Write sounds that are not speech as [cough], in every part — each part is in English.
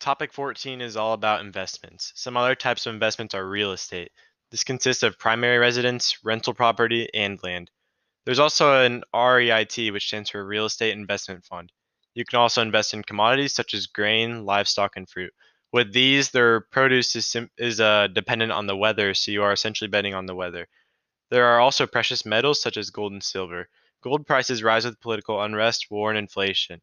Topic 14 is all about investments. Some other types of investments are real estate. This consists of primary residence, rental property, and land. There's also an REIT, which stands for Real Estate Investment Fund. You can also invest in commodities such as grain, livestock, and fruit. With these, their produce is, is uh, dependent on the weather, so you are essentially betting on the weather. There are also precious metals such as gold and silver. Gold prices rise with political unrest, war, and inflation.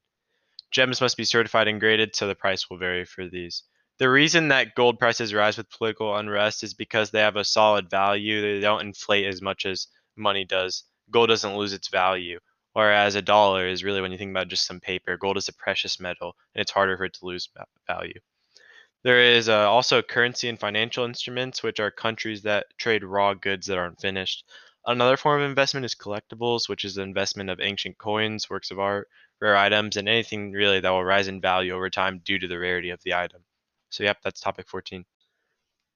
Gems must be certified and graded, so the price will vary for these. The reason that gold prices rise with political unrest is because they have a solid value. They don't inflate as much as money does. Gold doesn't lose its value. Whereas a dollar is really when you think about just some paper, gold is a precious metal and it's harder for it to lose value. There is uh, also currency and financial instruments, which are countries that trade raw goods that aren't finished. Another form of investment is collectibles, which is the investment of ancient coins, works of art, rare items, and anything really that will rise in value over time due to the rarity of the item. So, yep, that's topic 14.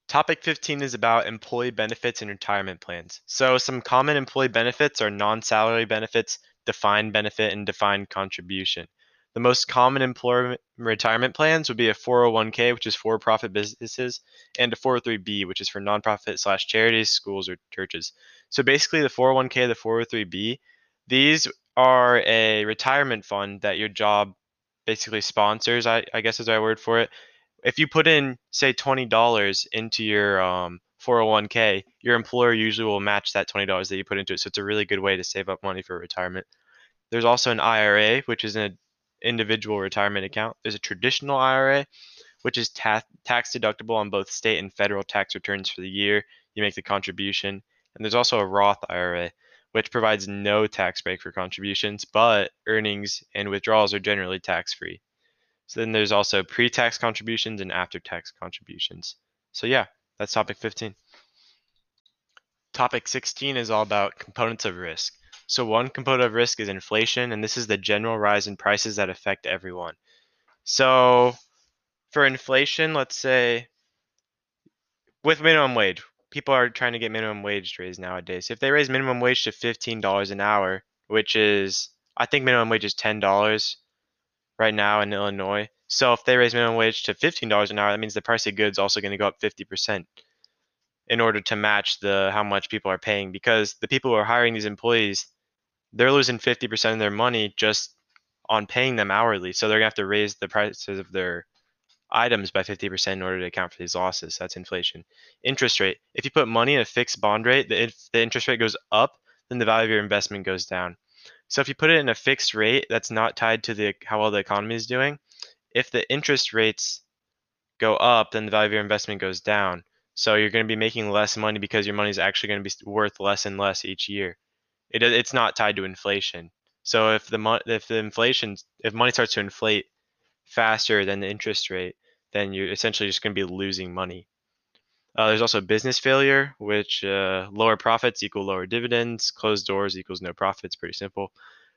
Topic 15 is about employee benefits and retirement plans. So, some common employee benefits are non salary benefits, defined benefit, and defined contribution. The most common employer retirement plans would be a 401k, which is for profit businesses, and a 403b, which is for nonprofit slash charities, schools, or churches. So basically, the 401k, the 403b, these are a retirement fund that your job basically sponsors, I, I guess is our word for it. If you put in, say, $20 into your um, 401k, your employer usually will match that $20 that you put into it. So it's a really good way to save up money for retirement. There's also an IRA, which is an individual retirement account. There's a traditional IRA, which is ta- tax deductible on both state and federal tax returns for the year you make the contribution. And there's also a Roth IRA, which provides no tax break for contributions, but earnings and withdrawals are generally tax free. So then there's also pre tax contributions and after tax contributions. So, yeah, that's topic 15. Topic 16 is all about components of risk. So, one component of risk is inflation, and this is the general rise in prices that affect everyone. So, for inflation, let's say with minimum wage, people are trying to get minimum wage raised nowadays. If they raise minimum wage to $15 an hour, which is, I think minimum wage is $10 right now in Illinois. So if they raise minimum wage to $15 an hour, that means the price of goods also going to go up 50% in order to match the how much people are paying because the people who are hiring these employees, they're losing 50% of their money just on paying them hourly. So they're going to have to raise the prices of their items by 50% in order to account for these losses. That's inflation. Interest rate. If you put money in a fixed bond rate, the, if the interest rate goes up, then the value of your investment goes down. So if you put it in a fixed rate that's not tied to the how well the economy is doing, if the interest rates go up, then the value of your investment goes down. So you're going to be making less money because your money is actually going to be worth less and less each year. It, it's not tied to inflation. So if the if the inflation if money starts to inflate faster than the interest rate, then you're essentially just going to be losing money. Uh, there's also business failure, which uh, lower profits equal lower dividends, closed doors equals no profits. Pretty simple.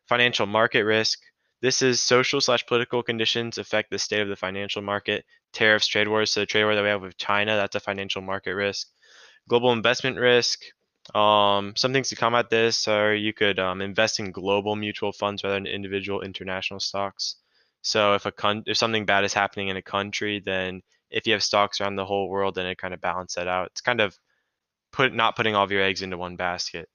Financial market risk. This is social slash political conditions affect the state of the financial market. Tariffs, trade wars. So the trade war that we have with China, that's a financial market risk. Global investment risk. Um, some things to combat this are you could um, invest in global mutual funds rather than individual international stocks. So if a con- if something bad is happening in a country, then if you have stocks around the whole world, then it kind of balances that out. It's kind of put not putting all of your eggs into one basket.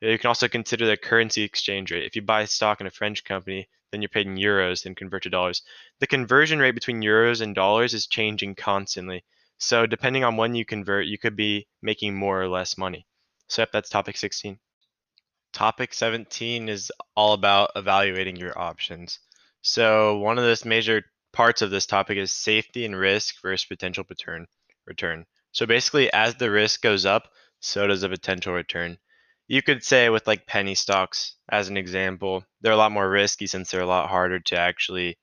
You can also consider the currency exchange rate. If you buy stock in a French company, then you're paid in euros, then convert to dollars. The conversion rate between euros and dollars is changing constantly. So depending on when you convert, you could be making more or less money. So yep, that's topic 16. Topic 17 is all about evaluating your options. So one of the major parts of this topic is safety and risk versus potential return. Return. So basically, as the risk goes up, so does the potential return. You could say with like penny stocks as an example, they're a lot more risky since they're a lot harder to actually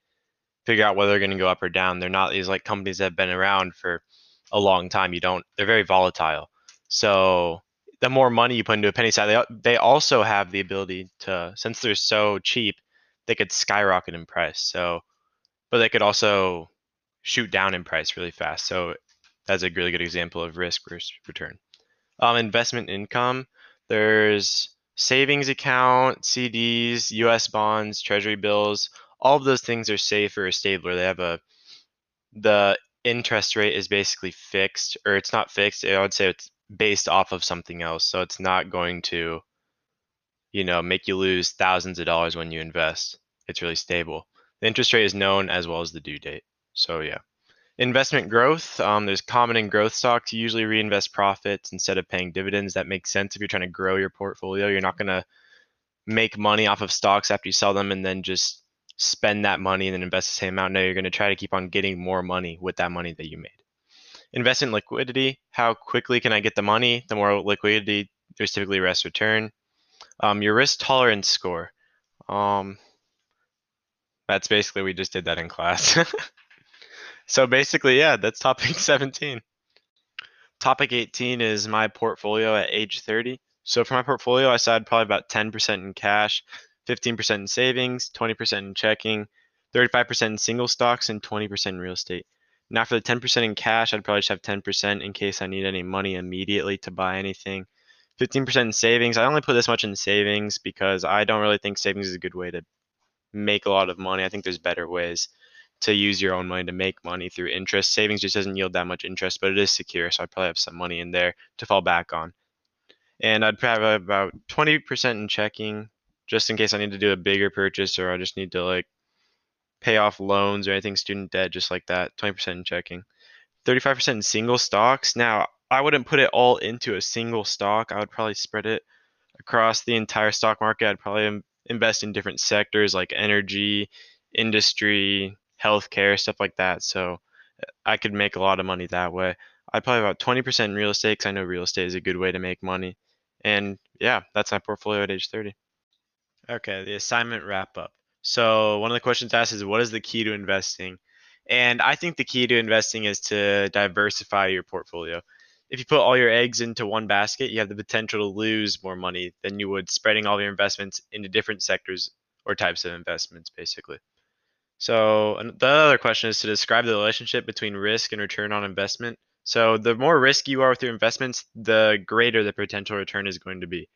figure out whether they're going to go up or down. They're not these like companies that have been around for a long time. You don't. They're very volatile. So the more money you put into a penny stock, they they also have the ability to since they're so cheap they could skyrocket in price. So, but they could also shoot down in price really fast. So that's a really good example of risk versus return. Um, investment income, there's savings account, CDs, U.S. bonds, Treasury bills. All of those things are safer or stabler. They have a the interest rate is basically fixed, or it's not fixed. I would say it's based off of something else. So it's not going to, you know, make you lose thousands of dollars when you invest. It's really stable. The interest rate is known as well as the due date. So yeah. Investment growth. Um, there's common in growth stocks. You usually reinvest profits instead of paying dividends. That makes sense if you're trying to grow your portfolio. You're not going to make money off of stocks after you sell them and then just spend that money and then invest the same amount. No, you're going to try to keep on getting more money with that money that you made. Invest in liquidity. How quickly can I get the money? The more liquidity, there's typically less return. Um, your risk tolerance score. Um, that's basically we just did that in class. [laughs] so basically, yeah, that's topic [laughs] 17. Topic 18 is my portfolio at age 30. So for my portfolio, I said probably about 10% in cash, 15% in savings, 20% in checking, 35% in single stocks, and 20% in real estate. Now for the 10% in cash, I'd probably just have 10% in case I need any money immediately to buy anything. 15% in savings. I only put this much in savings because I don't really think savings is a good way to make a lot of money. I think there's better ways to use your own money to make money through interest. Savings just doesn't yield that much interest, but it is secure, so I probably have some money in there to fall back on. And I'd probably have about 20% in checking, just in case I need to do a bigger purchase or I just need to like pay off loans or anything student debt, just like that. 20% in checking. 35% in single stocks. Now, I wouldn't put it all into a single stock. I would probably spread it across the entire stock market. I'd probably invest in different sectors like energy, industry, healthcare, stuff like that. So I could make a lot of money that way. I'd probably about 20% in real estate because I know real estate is a good way to make money. And yeah, that's my portfolio at age 30. Okay, the assignment wrap up. So one of the questions asked is what is the key to investing? And I think the key to investing is to diversify your portfolio. If you put all your eggs into one basket, you have the potential to lose more money than you would spreading all your investments into different sectors or types of investments, basically. So the other question is to describe the relationship between risk and return on investment. So the more risky you are with your investments, the greater the potential return is going to be.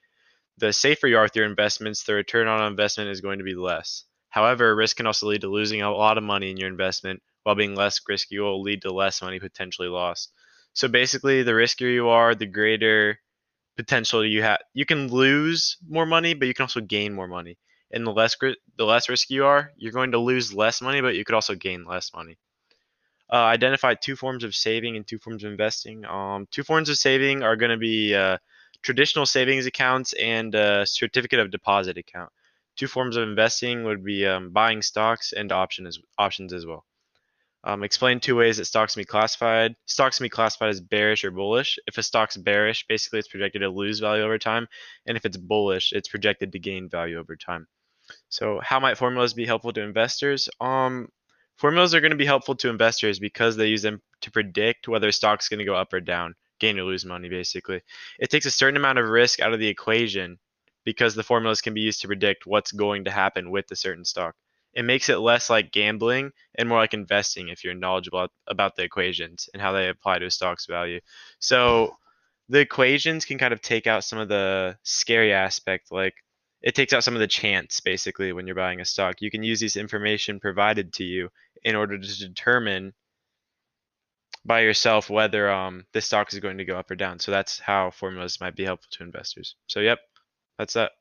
The safer you are with your investments, the return on investment is going to be less. However, risk can also lead to losing a lot of money in your investment, while being less risky will lead to less money potentially lost. So basically, the riskier you are, the greater potential you have. You can lose more money, but you can also gain more money. And the less the less risky you are, you're going to lose less money, but you could also gain less money uh, identify two forms of saving and two forms of investing. Um, two forms of saving are going to be uh, traditional savings accounts and a certificate of deposit account. Two forms of investing would be um, buying stocks and options options as well. Um, explain two ways that stocks can be classified. Stocks can be classified as bearish or bullish. If a stock's bearish, basically it's projected to lose value over time, and if it's bullish, it's projected to gain value over time. So, how might formulas be helpful to investors? Um, Formulas are going to be helpful to investors because they use them to predict whether a stock's going to go up or down, gain or lose money, basically. It takes a certain amount of risk out of the equation because the formulas can be used to predict what's going to happen with a certain stock. It makes it less like gambling and more like investing if you're knowledgeable about the equations and how they apply to a stock's value. So the equations can kind of take out some of the scary aspect, like it takes out some of the chance basically when you're buying a stock. You can use this information provided to you in order to determine by yourself whether um this stock is going to go up or down. So that's how formulas might be helpful to investors. So yep, that's that.